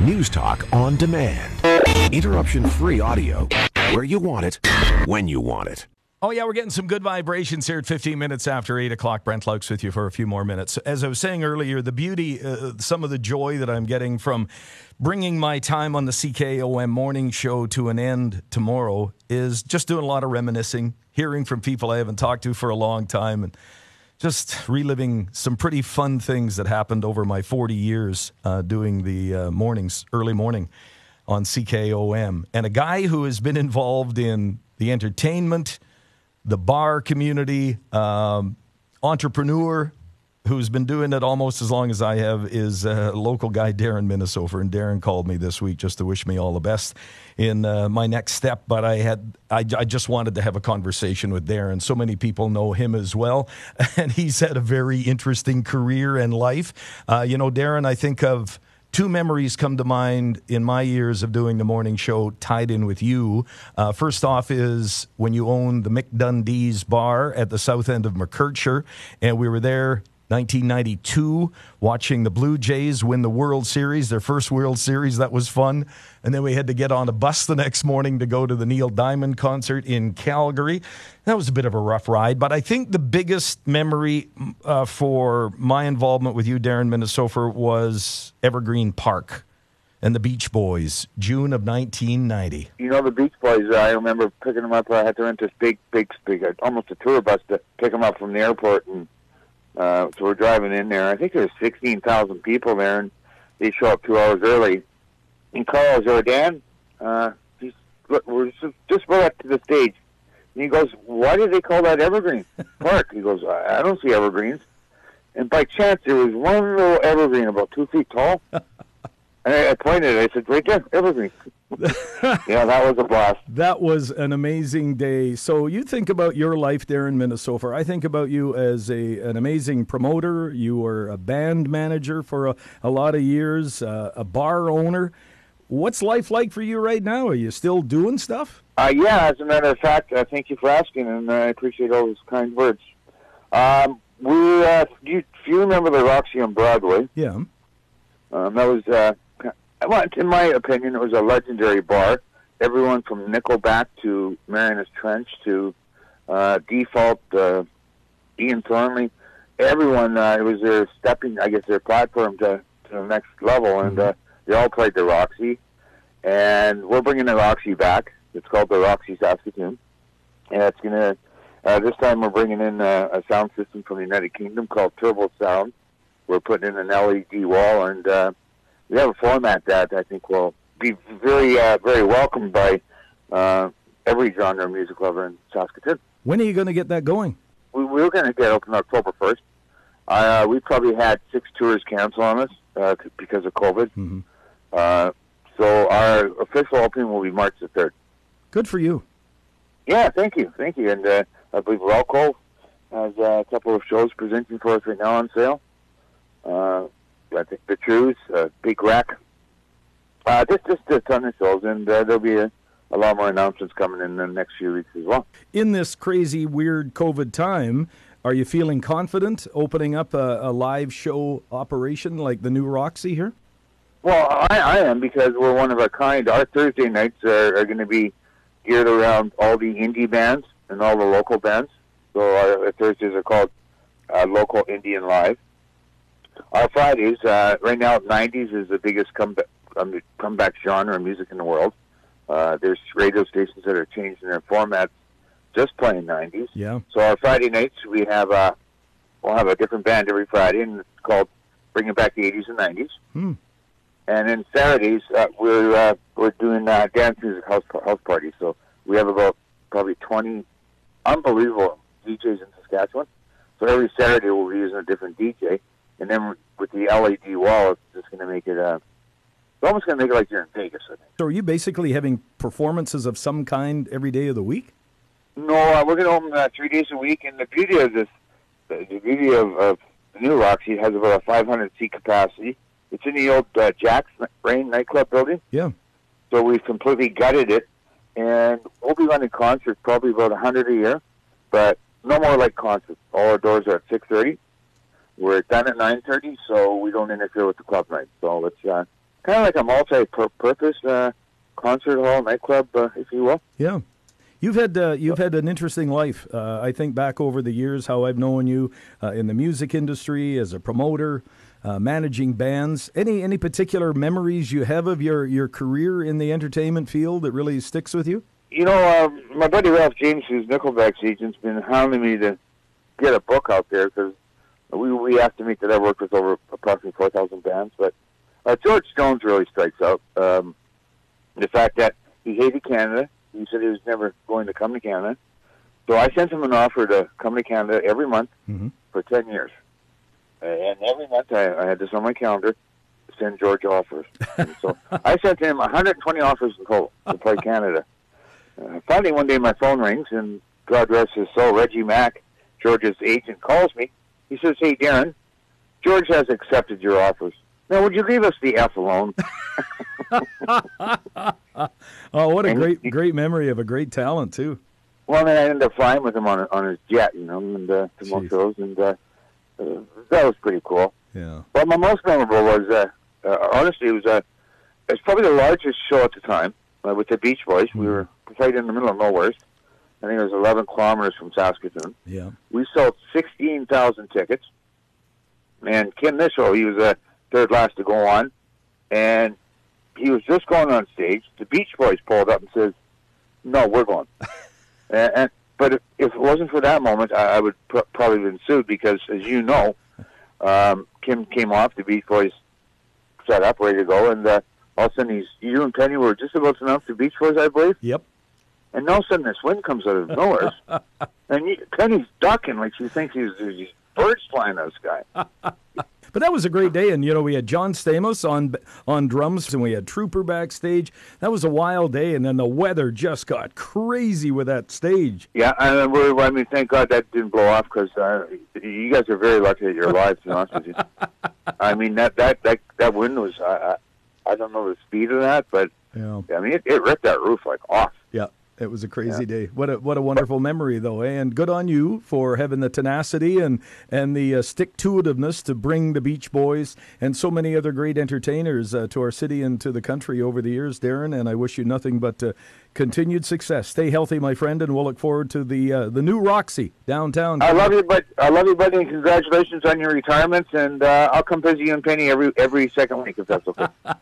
News Talk on demand. Interruption free audio where you want it, when you want it. Oh, yeah, we're getting some good vibrations here at 15 minutes after 8 o'clock. Brent Loucks with you for a few more minutes. As I was saying earlier, the beauty, uh, some of the joy that I'm getting from bringing my time on the CKOM morning show to an end tomorrow is just doing a lot of reminiscing, hearing from people I haven't talked to for a long time, and just reliving some pretty fun things that happened over my 40 years uh, doing the uh, mornings, early morning on CKOM. And a guy who has been involved in the entertainment, the bar community, um, entrepreneur who's been doing it almost as long as I have is a local guy, Darren Minisofer. And Darren called me this week just to wish me all the best in uh, my next step. But I had, I, I, just wanted to have a conversation with Darren. So many people know him as well. And he's had a very interesting career and life. Uh, you know, Darren, I think of two memories come to mind in my years of doing the morning show tied in with you. Uh, first off is when you owned the McDundee's bar at the south end of McKercher, and we were there 1992, watching the Blue Jays win the World Series, their first World Series. That was fun. And then we had to get on a bus the next morning to go to the Neil Diamond concert in Calgary. That was a bit of a rough ride, but I think the biggest memory uh, for my involvement with you, Darren Minisofer, was Evergreen Park and the Beach Boys, June of 1990. You know, the Beach Boys, I remember picking them up. I had to rent this big, big, big, almost a tour bus to pick them up from the airport and uh, so we're driving in there. I think there's 16,000 people there, and they show up two hours early. And Carl Jordan, uh, he's, look, we're just, just about up to the stage. And he goes, why did they call that Evergreen Park? He goes, I, I don't see evergreens. And by chance, there was one little evergreen about two feet tall. And I, pointed. It. I said, "Right there, evergreen." yeah, that was a blast. That was an amazing day. So you think about your life there in Minnesota. I think about you as a an amazing promoter. You were a band manager for a, a lot of years, uh, a bar owner. What's life like for you right now? Are you still doing stuff? Uh, yeah, as a matter of fact, uh, thank you for asking, and I appreciate all those kind words. Um, we, uh, you, if you remember the Roxy on Broadway, yeah, um, that was uh, well, in my opinion, it was a legendary bar. Everyone from Nickelback to Marianas Trench to uh, Default, uh, Ian Thornley, everyone, uh, it was their stepping, I guess, their platform to, to the next level. And uh, they all played the Roxy. And we're bringing the Roxy back. It's called the Roxy Saskatoon. And it's going to, uh, this time we're bringing in a, a sound system from the United Kingdom called Turbo Sound. We're putting in an LED wall and, uh, we have a format that I think will be very, uh, very welcomed by uh, every genre of music lover in Saskatoon. When are you going to get that going? We, we were going to get open October 1st. Uh, we probably had six tours cancel on us uh, because of COVID. Mm-hmm. Uh, so our official opening will be March the 3rd. Good for you. Yeah, thank you. Thank you. And uh, I believe Rawlco has uh, a couple of shows presenting for us right now on sale. Uh, I think the Trews, uh, Big Wreck. Uh, just just a ton of shows, and uh, there'll be a, a lot more announcements coming in the next few weeks as well. In this crazy, weird COVID time, are you feeling confident opening up a, a live show operation like the new Roxy here? Well, I, I am because we're one of a kind. Our Thursday nights are, are going to be geared around all the indie bands and all the local bands. So our, our Thursdays are called uh, Local Indian Live our Fridays, uh, right now, 90s is the biggest comeback, um, comeback genre of music in the world. Uh, there's radio stations that are changing their formats, just playing 90s. Yeah. So our Friday nights, we have a, we'll have a different band every Friday, and it's called Bringing Back the 80s and 90s. Hmm. And then Saturdays, uh, we're uh, we're doing uh, dance music house house parties. So we have about probably 20 unbelievable DJs in Saskatchewan. So every Saturday we'll be using a different DJ and then with the LED wall, it's just going to make it. Uh, it's almost going to make it like you're in Vegas. I think. So, are you basically having performances of some kind every day of the week? No, uh, we're going to open uh, three days a week, and the beauty of this, the, the beauty of, of the new Roxy has about a 500 seat capacity. It's in the old uh, Jack's Rain nightclub building. Yeah. So we've completely gutted it, and we'll be running concerts probably about 100 a year, but no more like concerts. All our doors are at 6:30 we're done at 9.30, so we don't interfere with the club night. So it's, uh, kind of like a multi-purpose uh, concert hall, nightclub, uh, if you will. Yeah. You've had uh, you've had an interesting life. Uh, I think back over the years, how I've known you uh, in the music industry as a promoter, uh, managing bands. Any any particular memories you have of your, your career in the entertainment field that really sticks with you? You know, uh, my buddy Ralph James, who's Nickelback's agent's been hounding me to get a book out there because we we estimate that I worked with over approximately four thousand bands. But uh, George Jones really strikes out. Um, the fact that he hated Canada he said he was never going to come to Canada. So I sent him an offer to come to Canada every month mm-hmm. for 10 years. And every month I, I had this on my calendar send George offers. so I sent him 120 offers in total to play Canada. Uh, finally, one day my phone rings, and God rest his soul, Reggie Mack, George's agent, calls me. He says, Hey, Darren, George has accepted your offers. Now, would you leave us the F alone? oh, what a great, great memory of a great talent too. Well, then I ended up flying with him on on his jet, you know, and uh, to shows, and uh, uh, that was pretty cool. Yeah. But my most memorable was, uh, uh, honestly, it was uh, it was probably the largest show at the time uh, with the Beach Boys. Mm-hmm. We were played in the middle of nowhere. I think it was 11 kilometers from Saskatoon. Yeah. We sold 16,000 tickets. And Kim Mitchell, he was uh, third last to go on, and he was just going on stage. The Beach Boys pulled up and says, "No, we're going." and, and but if, if, it wasn't for that moment, I, I would pr- probably have been sued because, as you know, um, Kim came off. The Beach Boys set up, ready to go, and uh, all of a sudden, he's you and Penney were just about to announce the Beach Boys, I believe. Yep. And all of a sudden, this wind comes out of nowhere, and he, Penney's ducking like she thinks he's, he's birds flying this guy. But that was a great day, and you know we had John Stamos on on drums, and we had Trooper backstage. That was a wild day, and then the weather just got crazy with that stage. Yeah, and we're, I mean, thank God that didn't blow off because uh, you guys are very lucky that you're alive. To be honest with you, I mean that that that that wind was I, I I don't know the speed of that, but yeah. I mean it, it ripped that roof like off. It was a crazy yeah. day. What a what a wonderful memory, though, eh? and good on you for having the tenacity and and the uh, stick to itiveness to bring the Beach Boys and so many other great entertainers uh, to our city and to the country over the years, Darren. And I wish you nothing but uh, continued success. Stay healthy, my friend, and we'll look forward to the uh, the new Roxy downtown. I love you, but I love you, buddy, and congratulations on your retirement. And uh, I'll come visit you and Penney every every second week if that's okay.